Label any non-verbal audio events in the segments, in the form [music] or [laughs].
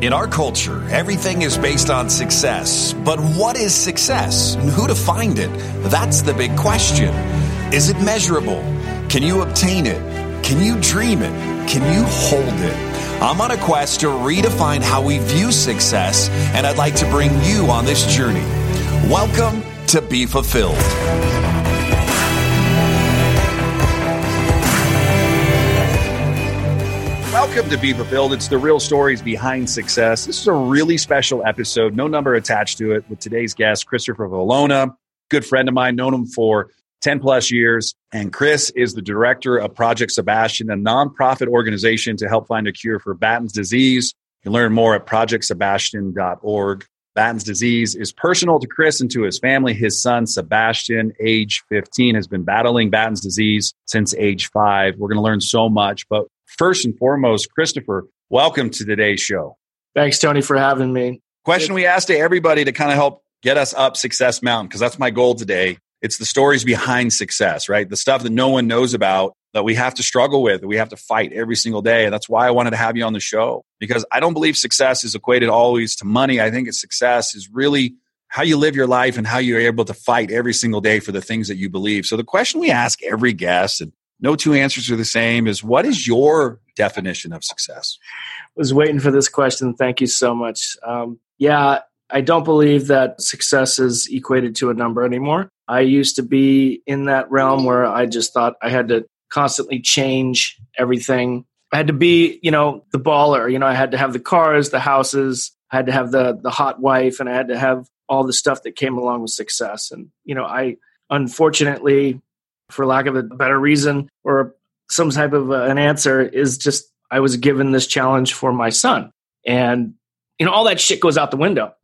In our culture, everything is based on success. But what is success and who to find it? That's the big question. Is it measurable? Can you obtain it? Can you dream it? Can you hold it? I'm on a quest to redefine how we view success, and I'd like to bring you on this journey. Welcome to Be Fulfilled. Welcome to Be Fulfilled. It's the real stories behind success. This is a really special episode, no number attached to it, with today's guest, Christopher Valona, good friend of mine, known him for 10 plus years. And Chris is the director of Project Sebastian, a nonprofit organization to help find a cure for Batten's disease. You can learn more at projectsebastian.org. Batten's disease is personal to Chris and to his family. His son, Sebastian, age 15, has been battling Batten's disease since age five. We're going to learn so much. But first and foremost, Christopher, welcome to today's show. Thanks, Tony, for having me. Question we asked to everybody to kind of help get us up Success Mountain, because that's my goal today. It's the stories behind success, right? The stuff that no one knows about that we have to struggle with, that we have to fight every single day. And that's why I wanted to have you on the show because I don't believe success is equated always to money. I think it's success is really how you live your life and how you're able to fight every single day for the things that you believe. So the question we ask every guest, and no two answers are the same, is what is your definition of success? was waiting for this question. Thank you so much. Um, yeah, I don't believe that success is equated to a number anymore. I used to be in that realm where I just thought I had to constantly change everything. I had to be, you know, the baller. You know, I had to have the cars, the houses, I had to have the the hot wife, and I had to have all the stuff that came along with success. And you know, I unfortunately, for lack of a better reason or some type of uh, an answer, is just I was given this challenge for my son, and you know, all that shit goes out the window.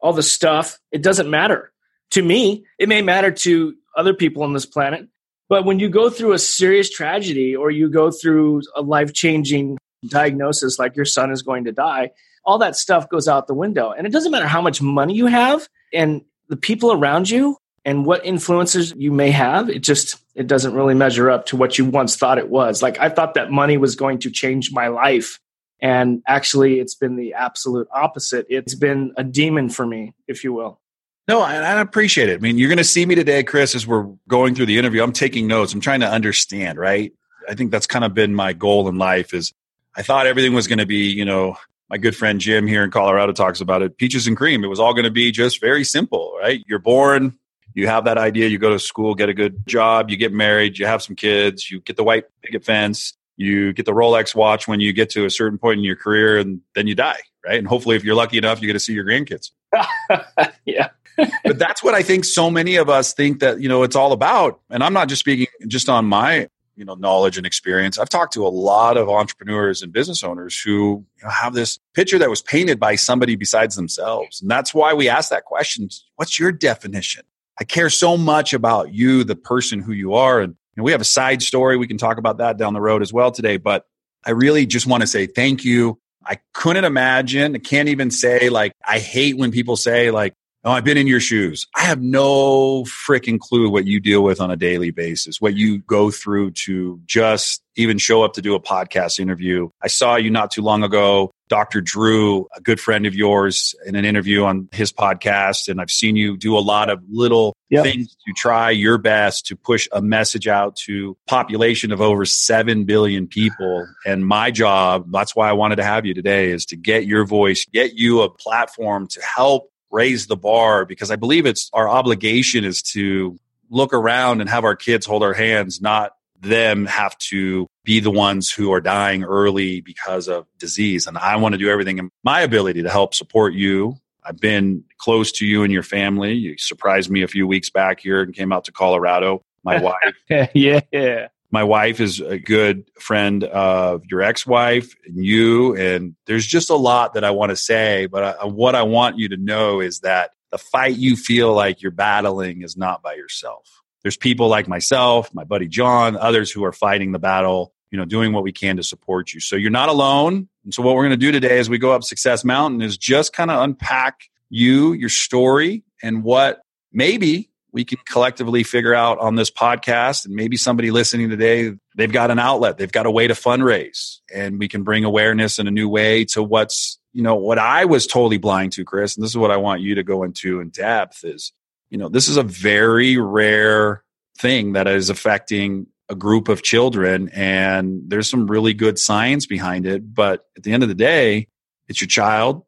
All the stuff, it doesn't matter to me. It may matter to other people on this planet, but when you go through a serious tragedy or you go through a life changing diagnosis, like your son is going to die, all that stuff goes out the window. And it doesn't matter how much money you have and the people around you and what influences you may have. It just, it doesn't really measure up to what you once thought it was. Like I thought that money was going to change my life. And actually, it's been the absolute opposite. It's been a demon for me, if you will. No, I, I appreciate it. I mean, you're going to see me today, Chris, as we're going through the interview. I'm taking notes. I'm trying to understand, right? I think that's kind of been my goal in life is I thought everything was going to be, you know, my good friend Jim here in Colorado talks about it, peaches and cream. It was all going to be just very simple, right? You're born, you have that idea, you go to school, get a good job, you get married, you have some kids, you get the white picket fence, you get the Rolex watch when you get to a certain point in your career, and then you die, right? And hopefully, if you're lucky enough, you get to see your grandkids. [laughs] yeah [laughs] but that's what I think so many of us think that, you know, it's all about. And I'm not just speaking just on my, you know, knowledge and experience. I've talked to a lot of entrepreneurs and business owners who you know, have this picture that was painted by somebody besides themselves. And that's why we ask that question. What's your definition? I care so much about you, the person who you are. And, we have a side story. We can talk about that down the road as well today. But I really just want to say thank you. I couldn't imagine, I can't even say like, I hate when people say like, Oh, I've been in your shoes. I have no freaking clue what you deal with on a daily basis, what you go through to just even show up to do a podcast interview. I saw you not too long ago, Dr. Drew, a good friend of yours, in an interview on his podcast. And I've seen you do a lot of little yep. things to try your best to push a message out to population of over 7 billion people. And my job, that's why I wanted to have you today, is to get your voice, get you a platform to help raise the bar because I believe it's our obligation is to look around and have our kids hold our hands, not them have to be the ones who are dying early because of disease. And I want to do everything in my ability to help support you. I've been close to you and your family. You surprised me a few weeks back here and came out to Colorado. My [laughs] wife. yeah my wife is a good friend of your ex-wife and you and there's just a lot that i want to say but I, what i want you to know is that the fight you feel like you're battling is not by yourself. There's people like myself my buddy john others who are fighting the battle you know doing what we can to support you. So you're not alone. And so what we're going to do today as we go up success mountain is just kind of unpack you your story and what maybe we can collectively figure out on this podcast and maybe somebody listening today they've got an outlet. They've got a way to fundraise and we can bring awareness in a new way to what's you know what i was totally blind to chris and this is what i want you to go into in depth is you know this is a very rare thing that is affecting a group of children and there's some really good science behind it but at the end of the day it's your child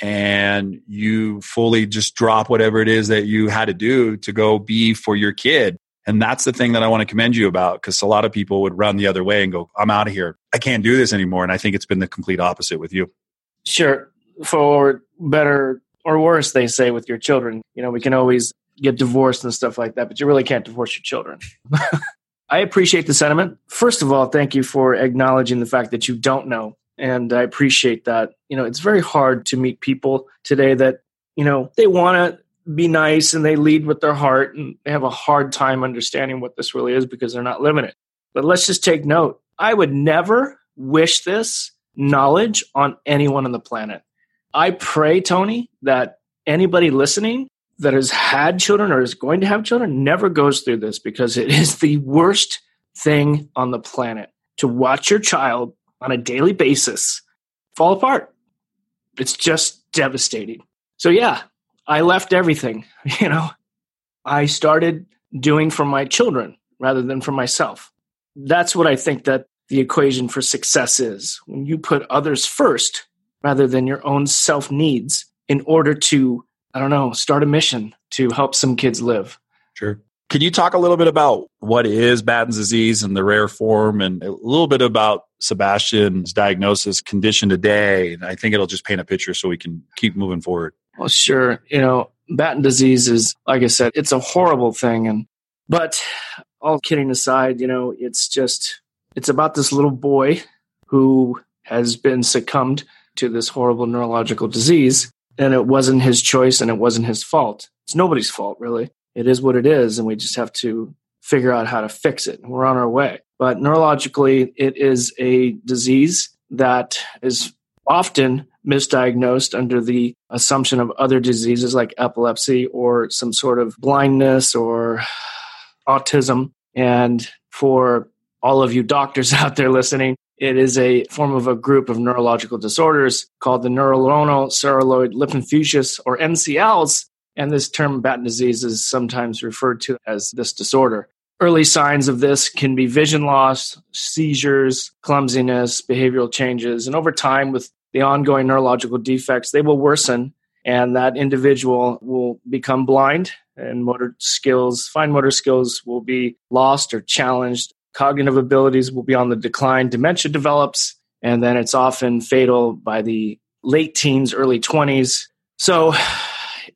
and you fully just drop whatever it is that you had to do to go be for your kid. And that's the thing that I want to commend you about because a lot of people would run the other way and go, I'm out of here. I can't do this anymore. And I think it's been the complete opposite with you. Sure. For better or worse, they say with your children, you know, we can always get divorced and stuff like that, but you really can't divorce your children. [laughs] I appreciate the sentiment. First of all, thank you for acknowledging the fact that you don't know and I appreciate that. You know, it's very hard to meet people today that, you know, they want to be nice and they lead with their heart and they have a hard time understanding what this really is because they're not living it. But let's just take note. I would never wish this knowledge on anyone on the planet. I pray, Tony, that anybody listening that has had children or is going to have children never goes through this because it is the worst thing on the planet to watch your child on a daily basis fall apart. It's just devastating. So, yeah, I left everything. [laughs] You know, I started doing for my children rather than for myself. That's what I think that the equation for success is when you put others first rather than your own self needs in order to, I don't know, start a mission to help some kids live. Sure. Can you talk a little bit about what is Batten's disease and the rare form and a little bit about Sebastian's diagnosis condition today? And I think it'll just paint a picture so we can keep moving forward. Well, sure. You know, Batten disease is, like I said, it's a horrible thing. And, but all kidding aside, you know, it's just, it's about this little boy who has been succumbed to this horrible neurological disease. And it wasn't his choice and it wasn't his fault. It's nobody's fault, really it is what it is, and we just have to figure out how to fix it. We're on our way. But neurologically, it is a disease that is often misdiagnosed under the assumption of other diseases like epilepsy or some sort of blindness or autism. And for all of you doctors [laughs] out there listening, it is a form of a group of neurological disorders called the neuronal cerebellar lipofuscinosis or NCLs and this term Batten disease is sometimes referred to as this disorder. Early signs of this can be vision loss, seizures, clumsiness, behavioral changes, and over time, with the ongoing neurological defects, they will worsen, and that individual will become blind, and motor skills, fine motor skills, will be lost or challenged. Cognitive abilities will be on the decline. Dementia develops, and then it's often fatal by the late teens, early 20s. So,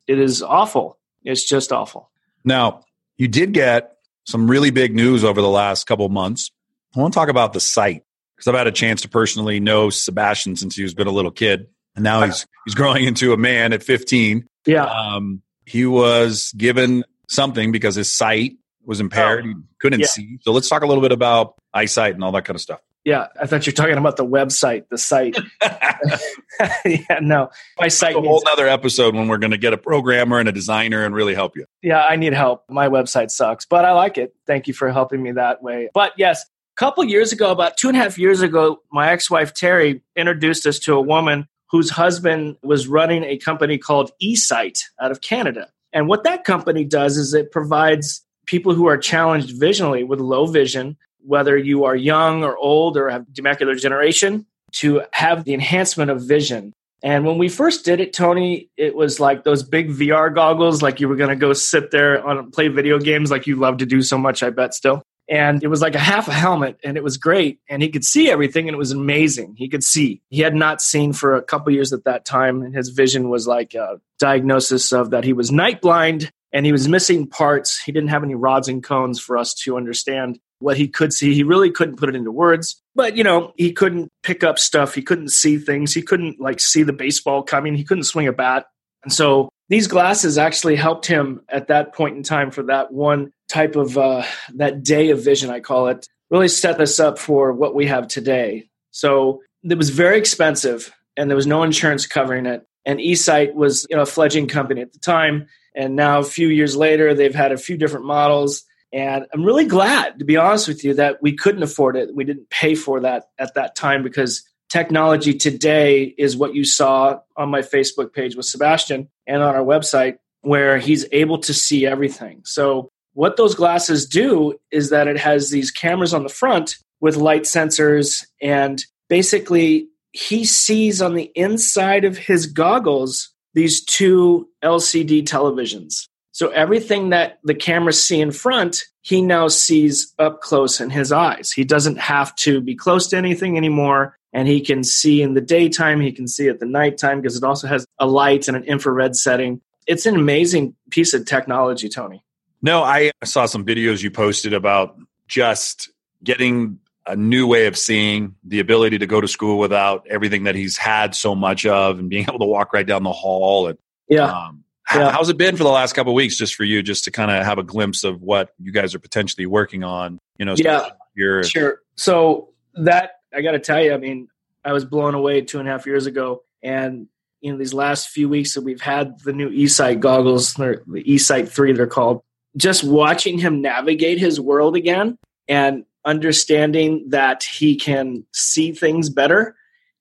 it is awful. It's just awful. Now, you did get some really big news over the last couple months. I want to talk about the site because I've had a chance to personally know Sebastian since he was been a little kid, and now he's he's growing into a man at 15. Yeah, um, he was given something because his sight was impaired; oh, he couldn't yeah. see. So let's talk a little bit about eyesight and all that kind of stuff. Yeah, I thought you were talking about the website, the site. [laughs] [laughs] yeah, no, my site. a whole other episode when we're going to get a programmer and a designer and really help you. Yeah, I need help. My website sucks, but I like it. Thank you for helping me that way. But yes, a couple years ago, about two and a half years ago, my ex-wife Terry introduced us to a woman whose husband was running a company called eSight out of Canada. And what that company does is it provides people who are challenged visually with low vision whether you are young or old or have macular degeneration, to have the enhancement of vision. And when we first did it, Tony, it was like those big VR goggles, like you were going to go sit there on play video games, like you love to do so much, I bet still. And it was like a half a helmet, and it was great. And he could see everything, and it was amazing. He could see. He had not seen for a couple years at that time, and his vision was like a diagnosis of that he was night blind and he was missing parts. He didn't have any rods and cones for us to understand what he could see. He really couldn't put it into words, but you know, he couldn't pick up stuff. He couldn't see things. He couldn't like see the baseball coming. He couldn't swing a bat. And so these glasses actually helped him at that point in time for that one type of uh, that day of vision, I call it, really set us up for what we have today. So it was very expensive and there was no insurance covering it. And eSight was you know, a fledgling company at the time And now, a few years later, they've had a few different models. And I'm really glad, to be honest with you, that we couldn't afford it. We didn't pay for that at that time because technology today is what you saw on my Facebook page with Sebastian and on our website, where he's able to see everything. So, what those glasses do is that it has these cameras on the front with light sensors, and basically, he sees on the inside of his goggles these two LCD televisions. So everything that the cameras see in front, he now sees up close in his eyes. He doesn't have to be close to anything anymore. And he can see in the daytime, he can see at the nighttime because it also has a light and an infrared setting. It's an amazing piece of technology, Tony. No, I saw some videos you posted about just getting a new way of seeing, the ability to go to school without everything that he's had so much of, and being [laughs] able to walk right down the hall. And yeah, um, yeah. how's it been for the last couple weeks, just for you, just to kind of have a glimpse of what you guys are potentially working on? You know, yeah, here. sure. So that I got to tell you, I mean, I was blown away two and a half years ago, and you know, these last few weeks that we've had the new eSight goggles, the eSight three, they're called. Just watching him navigate his world again, and understanding that he can see things better,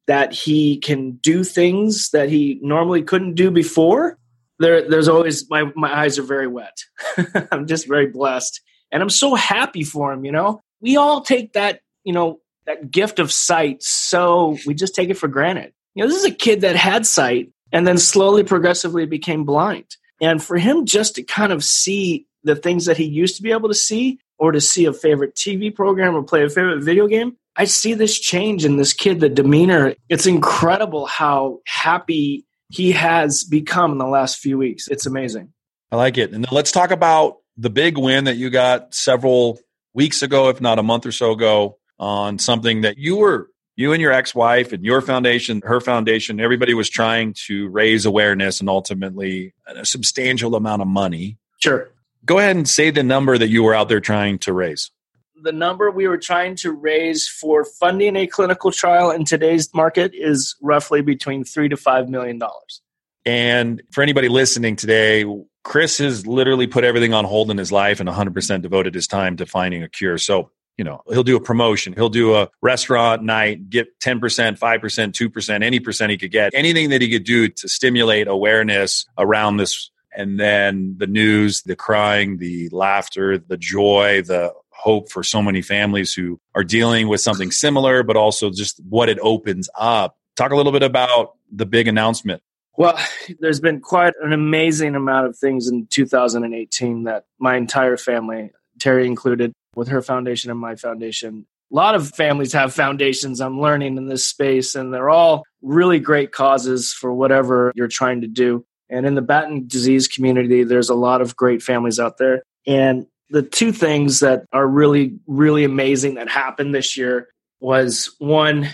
that he can do things that he normally couldn't do before. There, there's always my my eyes are very wet. [laughs] I'm just very blessed, and I'm so happy for him. You know, we all take that you know that gift of sight, so we just take it for granted. You know, this is a kid that had sight and then slowly, progressively became blind, and for him just to kind of see the things that he used to be able to see or to see a favorite TV program or play a favorite video game, I see this change in this kid, the demeanor. It's incredible how happy he has become in the last few weeks. It's amazing. I like it. And let's talk about the big win that you got several weeks ago, if not a month or so ago, on something that you were you and your ex-wife and your foundation her foundation everybody was trying to raise awareness and ultimately a substantial amount of money sure Go ahead and say the number that you were out there trying to raise. The number we were trying to raise for funding a clinical trial in today's market is roughly between three to five million dollars. And for anybody listening today, Chris has literally put everything on hold in his life and 100% devoted his time to finding a cure. So, you know, he'll do a promotion, he'll do a restaurant night, get 10%, 5%, 2%, any percent he could get, anything that he could do to stimulate awareness around this and then the news, the crying, the laughter, the joy, the hope for so many families who are dealing with something similar, but also just what it opens up. Talk a little bit about the big announcement. Well, there's been quite an amazing amount of things in 2018 that my entire family, Terry included, with her foundation and my foundation, a lot of families have foundations i'm learning in this space and they're all really great causes for whatever you're trying to do and in the Batten disease community, there's a lot of great families out there. And the two things that are really, really amazing that happened this year was one,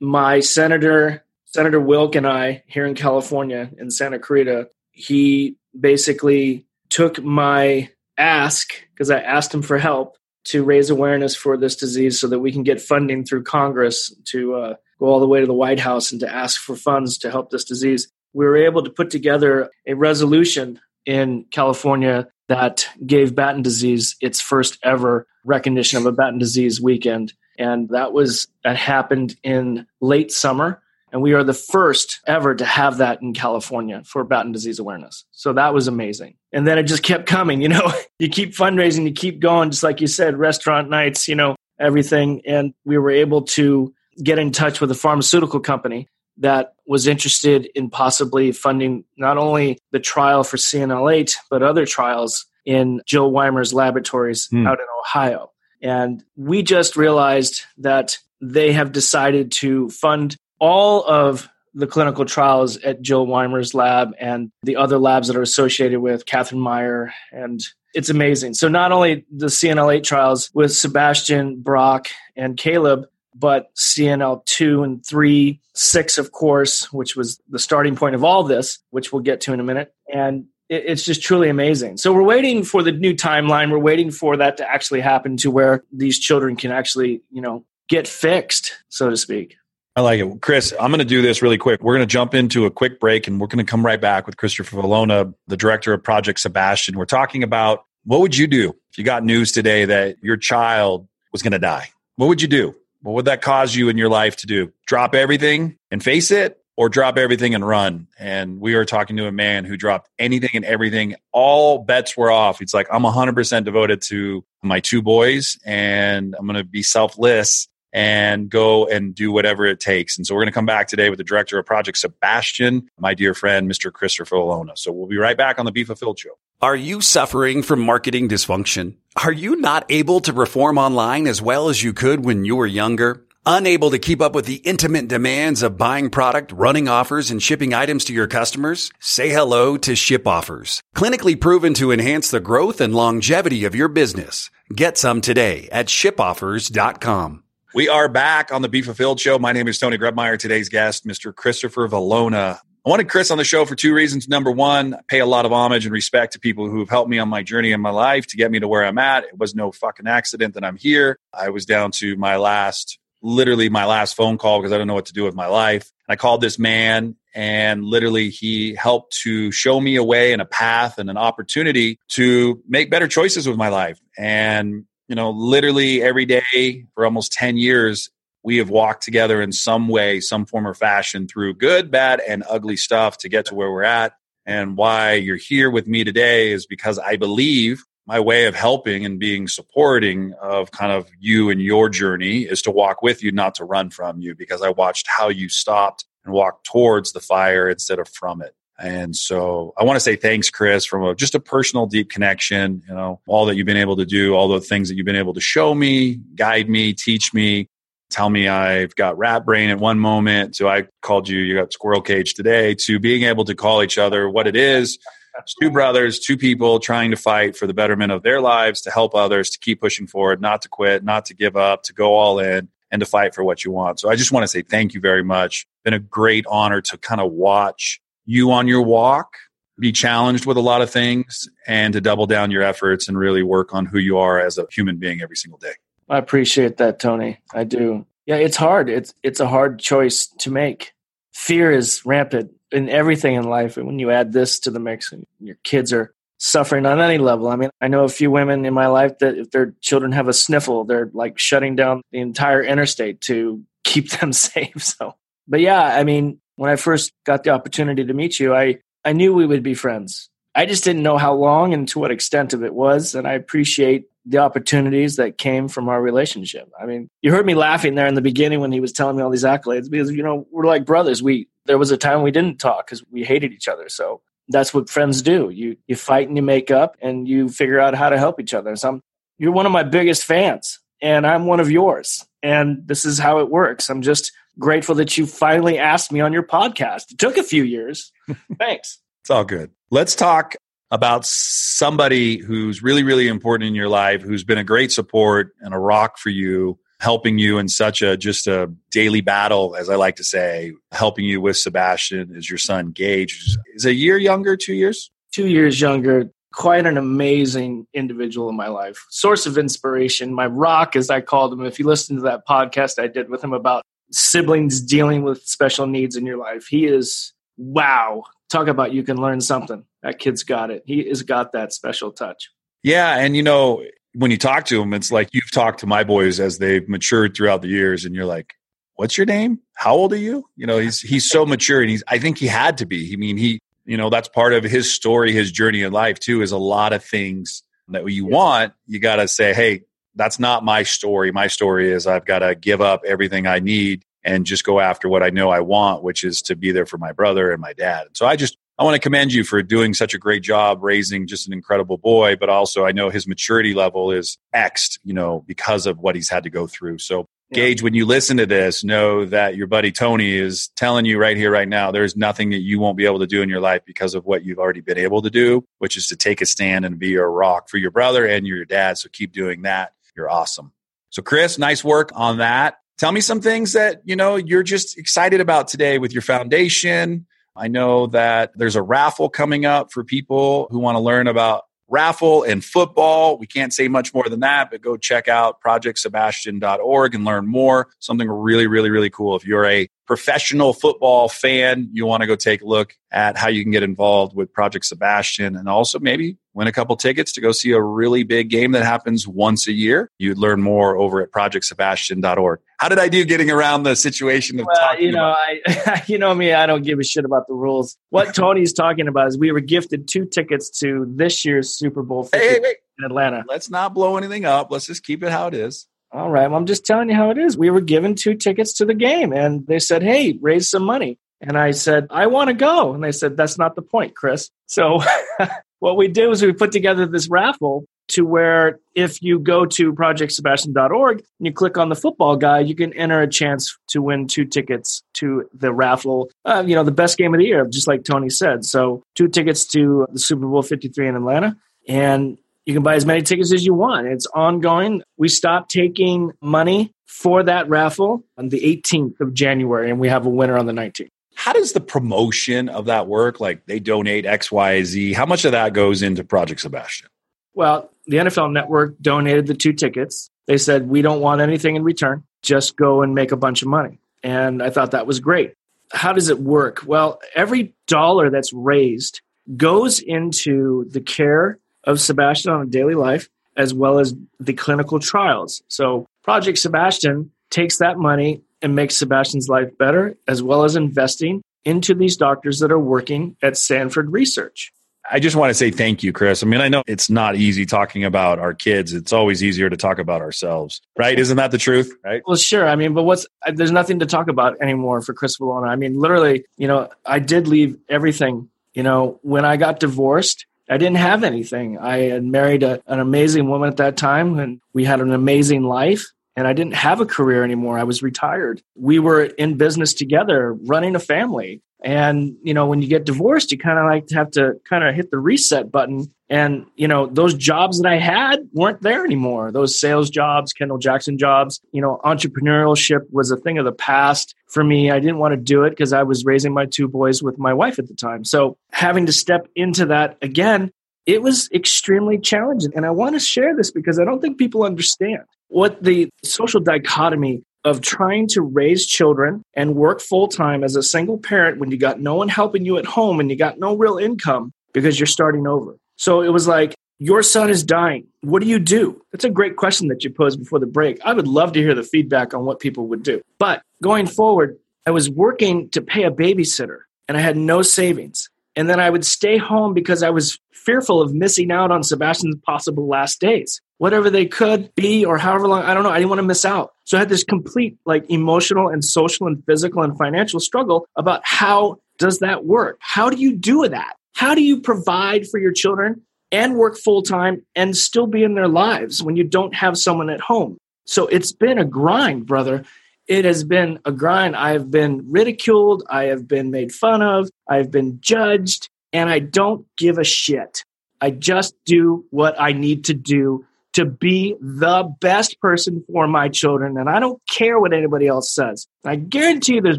my senator, Senator Wilk, and I here in California in Santa Clarita, he basically took my ask because I asked him for help to raise awareness for this disease so that we can get funding through Congress to uh, go all the way to the White House and to ask for funds to help this disease. We were able to put together a resolution in California that gave Batten disease its first ever recognition of a Batten disease weekend. And that was that happened in late summer. And we are the first ever to have that in California for Batten disease awareness. So that was amazing. And then it just kept coming, you know, [laughs] you keep fundraising, you keep going, just like you said, restaurant nights, you know, everything. And we were able to get in touch with a pharmaceutical company that was interested in possibly funding not only the trial for CLN8, but other trials in Jill Weimer's laboratories mm. out in Ohio. And we just realized that they have decided to fund all of the clinical trials at Jill Weimer's lab and the other labs that are associated with Kathrin Meyer. And it's amazing. So, not only the CLN8 trials with Sebastian, Brock, and Caleb, but CLN2 and 3, 6, of course, which was the starting point of all this, which we'll get to in a minute. And it's just truly amazing. So we're waiting for the new timeline. We're waiting for that to actually happen to where these children can actually, you know, get fixed, so to speak. I like it. Chris, I'm going to do this really quick. We're going to jump into a quick break and we're going to come right back with Christopher Valona, the director of Project Sebastian. We're talking about what would you do if you got news today that your child was going to die? What would you do? What would that cause you in your life to do? Drop everything and face it or drop everything and run? And we are talking to a man who dropped anything and everything. All bets were off. He's like, I'm 100% devoted to my two boys and I'm going to be selfless and go and do whatever it takes. And so we're going to come back today with the director of Project Sebastian, my dear friend, Mr. Christopher Valona. So we'll be right back on the Be Fulfilled Show. Are you suffering from marketing dysfunction? Are you not able to perform online as well as you could when you were younger? Unable to keep up with the intimate demands of buying product, running offers, and shipping items to your customers? Say hello to Ship Offers. Clinically proven to enhance the growth and longevity of your business. Get some today at shipoffers.com. We are back on the Be Fulfilled Show. My name is Tony Grebmeier. Today's guest, Mr. Christopher Valona. I wanted Chris on the show for two reasons. Number one, I pay a lot of homage and respect to people who have helped me on my journey in my life to get me to where I'm at. It was no fucking accident that I'm here. I was down to my last, literally my last phone call because I don't know what to do with my life. And I called this man and literally he helped to show me a way and a path and an opportunity to make better choices with my life. And you know, literally every day for almost 10 years, we have walked together in some way, some form or fashion through good, bad, and ugly stuff to get to where we're at. And why you're here with me today is because I believe my way of helping and being supporting of kind of you and your journey is to walk with you, not to run from you, because I watched how you stopped and walked towards the fire instead of from it. And so I want to say thanks, Chris, from a, just a personal, deep connection. You know, all that you've been able to do, all the things that you've been able to show me, guide me, teach me, tell me I've got rat brain at one moment. So I called you, you got squirrel cage today, to being able to call each other what it is. It's two brothers, two people trying to fight for the betterment of their lives, to help others, to keep pushing forward, not to quit, not to give up, to go all in and to fight for what you want. So I just want to say thank you very much. Been a great honor to kind of watch you on your walk, be challenged with a lot of things, and to double down your efforts and really work on who you are as a human being every single day. I appreciate that, Tony. I do. Yeah, it's hard. It's it's a hard choice to make. Fear is rampant in everything in life, and when you add this to the mix, and your kids are suffering on any level. I mean, I know a few women in my life that if their children have a sniffle, they're like shutting down the entire interstate to keep them [laughs] safe. So, but yeah, I mean, when I first got the opportunity to meet you, I, I knew we would be friends. I just didn't know how long and to what extent of it was. And I appreciate the opportunities that came from our relationship. I mean, you heard me laughing there in the beginning when he was telling me all these accolades because, you know, we're like brothers. We, there was a time we didn't talk because we hated each other. So that's what friends do. You, you fight and you make up and you figure out how to help each other. So I'm, you're one of my biggest fans and I'm one of yours. And this is how it works. I'm just grateful that you finally asked me on your podcast. It took a few years. [laughs] Thanks. It's all good. Let's talk about somebody who's really, really important in your life, who's been a great support and a rock for you, helping you in such a just a daily battle, as I like to say, helping you with Sebastian is your son Gage. Is a year younger, two years? Two years younger. Quite an amazing individual in my life. Source of inspiration, my rock, as I called him. If you listen to that podcast I did with him about siblings dealing with special needs in your life. He is wow. Talk about you can learn something. That kid's got it. He has got that special touch. Yeah, and you know, when you talk to him, it's like you've talked to my boys as they've matured throughout the years, and you're like, "What's your name? How old are you?" You know, he's he's so mature, and he's. I think he had to be. I mean, he, you know, that's part of his story, his journey in life too. Is a lot of things that you want. You got to say, "Hey, that's not my story. My story is I've got to give up everything I need and just go after what I know I want, which is to be there for my brother and my dad. So I just I want to commend you for doing such a great job raising just an incredible boy, but also I know his maturity level is Xed, you know, because of what he's had to go through. So yeah. Gage, when you listen to this, know that your buddy Tony is telling you right here, right now, there's nothing that you won't be able to do in your life because of what you've already been able to do, which is to take a stand and be a rock for your brother and your dad. So keep doing that. You're awesome. So, Chris, nice work on that. Tell me some things that, you know, you're just excited about today with your foundation. I know that there's a raffle coming up for people who want to learn about raffle and football. We can't say much more than that, but go check out projectsebastian.org and learn more. Something really, really, really cool. If you're a professional football fan, you want to go take a look at how you can get involved with Project Sebastian and also maybe win a couple tickets to go see a really big game that happens once a year. You'd learn more over at projectsebastian.org. How did I do getting around the situation of well, you know, about- I, [laughs] you know me, I don't give a shit about the rules. What [laughs] Tony's talking about is we were gifted two tickets to this year's Super Bowl hey, hey, hey. in Atlanta. Let's not blow anything up. Let's just keep it how it is. All right. Well, I'm just telling you how it is. We were given two tickets to the game and they said, hey, raise some money. And I said, I want to go. And they said, that's not the point, Chris. So [laughs] what we did was we put together this raffle to where if you go to projectsebastian.org and you click on the football guy, you can enter a chance to win two tickets to the raffle. Uh, you know, the best game of the year, just like Tony said. So two tickets to the Super Bowl 53 in Atlanta. And you can buy as many tickets as you want. It's ongoing. We stopped taking money for that raffle on the 18th of January, and we have a winner on the 19th. How does the promotion of that work? Like they donate X, Y, Z. How much of that goes into Project Sebastian? Well, the NFL Network donated the two tickets. They said, we don't want anything in return. Just go and make a bunch of money. And I thought that was great. How does it work? Well, every dollar that's raised goes into the care of Sebastian on a daily life, as well as the clinical trials. So Project Sebastian takes that money and makes Sebastian's life better, as well as investing into these doctors that are working at Sanford Research. I just want to say thank you, Chris. I mean, I know it's not easy talking about our kids. It's always easier to talk about ourselves, right? Isn't that the truth, right? Well, sure. I mean, but what's there's nothing to talk about anymore for Chris Vallona. I mean, literally, you know, I did leave everything. You know, when I got divorced, I didn't have anything. I had married a, an amazing woman at that time, and we had an amazing life. And I didn't have a career anymore. I was retired. We were in business together, running a family. And, you know, when you get divorced, you kind of like to have to kind of hit the reset button. And, you know, those jobs that I had weren't there anymore. Those sales jobs, Kendall Jackson jobs, you know, entrepreneurship was a thing of the past for me. I didn't want to do it because I was raising my two boys with my wife at the time. So having to step into that again, it was extremely challenging. And I want to share this because I don't think people understand what the social dichotomy of trying to raise children and work full time as a single parent when you got no one helping you at home and you got no real income because you're starting over. So it was like, your son is dying. What do you do? That's a great question that you posed before the break. I would love to hear the feedback on what people would do. But going forward, I was working to pay a babysitter and I had no savings. And then I would stay home because I was fearful of missing out on Sebastian's possible last days. Whatever they could be or however long, I don't know. I didn't want to miss out. So I had this complete like emotional and social and physical and financial struggle about how does that work? How do you do that? How do you provide for your children and work full time and still be in their lives when you don't have someone at home? So it's been a grind, brother. It has been a grind. I have been ridiculed. I have been made fun of. I've been judged and I don't give a shit. I just do what I need to do to be the best person for my children. And I don't care what anybody else says. I guarantee you there's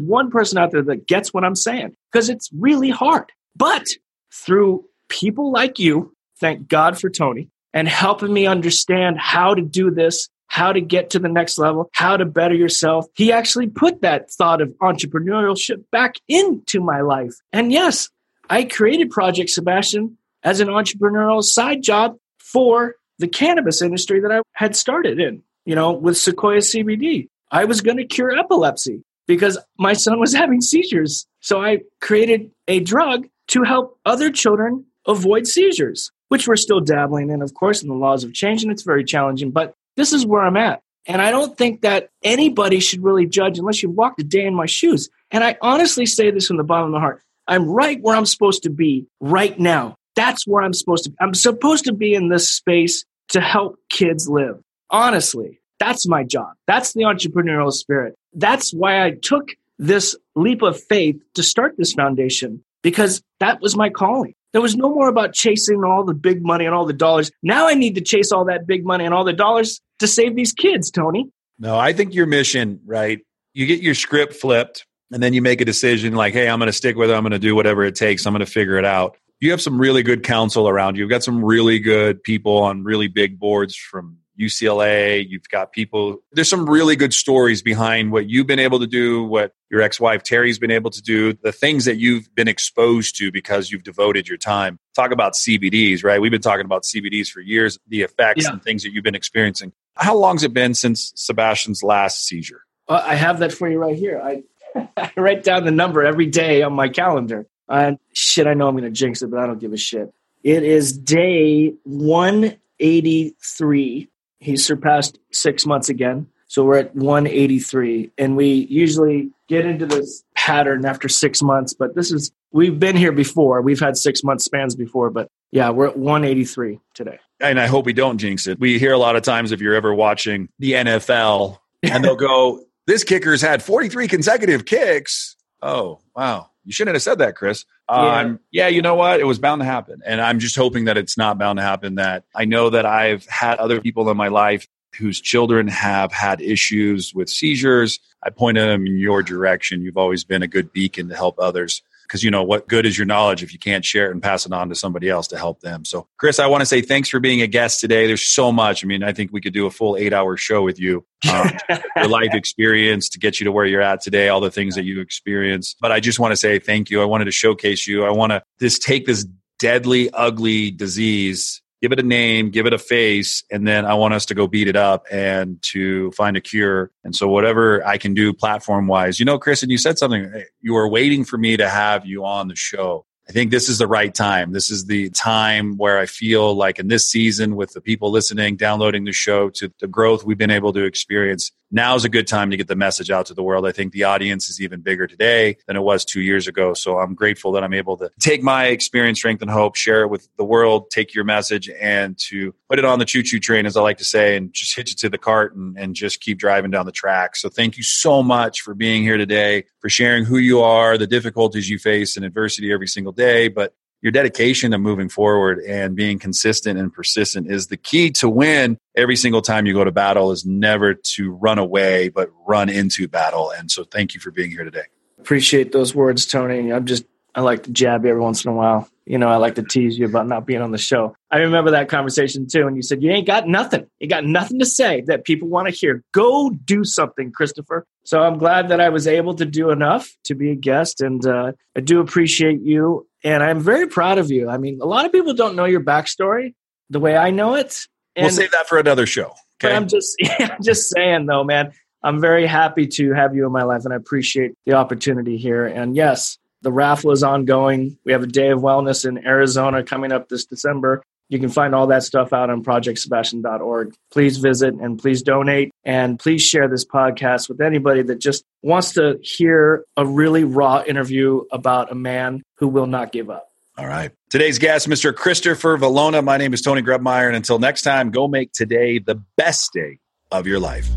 one person out there that gets what I'm saying because it's really hard. But through people like you, thank God for Tony, and helping me understand how to do this, how to get to the next level, how to better yourself. He actually put that thought of entrepreneurship back into my life. And yes, I created Project Sebastian as an entrepreneurial side job for the cannabis industry that I had started in, you know, with Sequoia CBD. I was going to cure epilepsy because my son was [laughs] having seizures. So I created a drug to help other children avoid seizures, which we're still dabbling in, of course, and the laws have changed and it's very challenging. But this is where I'm at. And I don't think that anybody should really judge unless you walked a day in my shoes. And I honestly say this from the bottom of my heart. I'm right where I'm supposed to be right now. That's where I'm supposed to be. I'm supposed to be in this space to help kids live. Honestly, that's my job. That's the entrepreneurial spirit. That's why I took this leap of faith to start this foundation because that was my calling. There was no more about chasing all the big money and all the dollars. Now I need to chase all that big money and all the dollars to save these kids, Tony. No, I think your mission, right? You get your script flipped and then you make a decision like, hey, I'm going to stick with it. I'm going to do whatever it takes. I'm going to figure it out. You have some really good counsel around you. You've got some really good people on really big boards from UCLA. You've got people, there's some really good stories behind what you've been able to do, what your ex wife Terry's been able to do, the things that you've been exposed to because you've devoted your time. Talk about CBDs, right? We've been talking about CBDs for years, the effects yeah. and things that you've been experiencing. How long's it been since Sebastian's last seizure? Well, I have that for you right here. I, [laughs] I write down the number every day on my calendar. And shit, I know I'm going to jinx it, but I don't give a shit. It is day 183 he surpassed six months again. So we're at 183. And we usually get into this pattern after six months, but this is, we've been here before. We've had six month spans before, but yeah, we're at 183 today. And I hope we don't jinx it. We hear a lot of times if you're ever watching the NFL and they'll go, this kicker's had 43 consecutive kicks. Oh, wow. You shouldn't have said that, Chris. Um, yeah. yeah, you know what? It was bound to happen. And I'm just hoping that it's not bound to happen. That I know that I've had other people in my life whose children have had issues with seizures. I pointed them in your direction. You've always been a good beacon to help others because you know what good is your knowledge if you can't share it and pass it on to somebody else to help them? So chris i want to say thanks for being a guest today. There's so much. I mean i think we could do a full eight hour show with you um, [laughs] your life experience to get you to where you're at today all the things that you experienced. But i just want to say thank you. I wanted to showcase you. I want to just take this deadly ugly disease give it a name, give it a face, and then I want us to go beat it up and to find a cure. And so, whatever I can do platform wise, you know, Chris, and you said something, eh, you were waiting for me to have you on the show. I think this is the right time. This is the time where I feel like in this season, with the people listening, downloading the show, to the growth we've been able to experience, now is a good time to get the message out to the world. I think the audience is even bigger today than it was two years ago. So I'm grateful that I'm able to take my experience, strength, and hope, share it with the world, take your message, and to put it on the choo choo train, as I like to say, and just hitch it to the cart and, and just keep driving down the track. So thank you so much for being here today, for sharing who you are, the difficulties you face, and adversity every single day. But your dedication to moving forward and being consistent and persistent is the key to win every single time you go to battle is never to run away but run into battle. And so thank you for being here today. Appreciate those words tony. I'm just i like to jab every once in a while you know i like to tease you about not being on the show i remember that conversation too and you said you ain't got nothing you got nothing to say that people want to hear go do something christopher so i'm glad that i was able to do enough to be a guest and uh, i do appreciate you and I'm very proud of you. I mean, a lot of people don't know your backstory the way I know it. we'll save that for another show. Okay. I'm just, [laughs] I'm just saying though, man. I'm very happy to have you in my life, and I appreciate the opportunity here. And yes, the raffle is ongoing. We have a day of wellness in Arizona coming up this December. You can find all that stuff out on projectsebastian.org. Please visit and please donate and please share this podcast with anybody that just wants to hear a really raw interview about a man who will not give up. All right. Today's guest, Mr. Christopher Valona. My name is Tony Grebmeier. And until next time, go make today the best day of your life.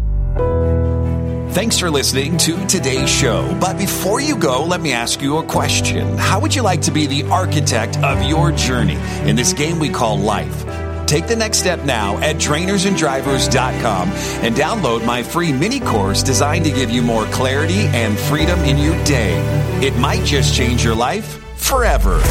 Thanks for listening to today's show. But before you go, let me ask you a question. How would you like to be the architect of your journey in this game we call life? Take the next step now at trainersandrivers.com and download my free mini course designed to give you more clarity and freedom in your day. It might just change your life forever.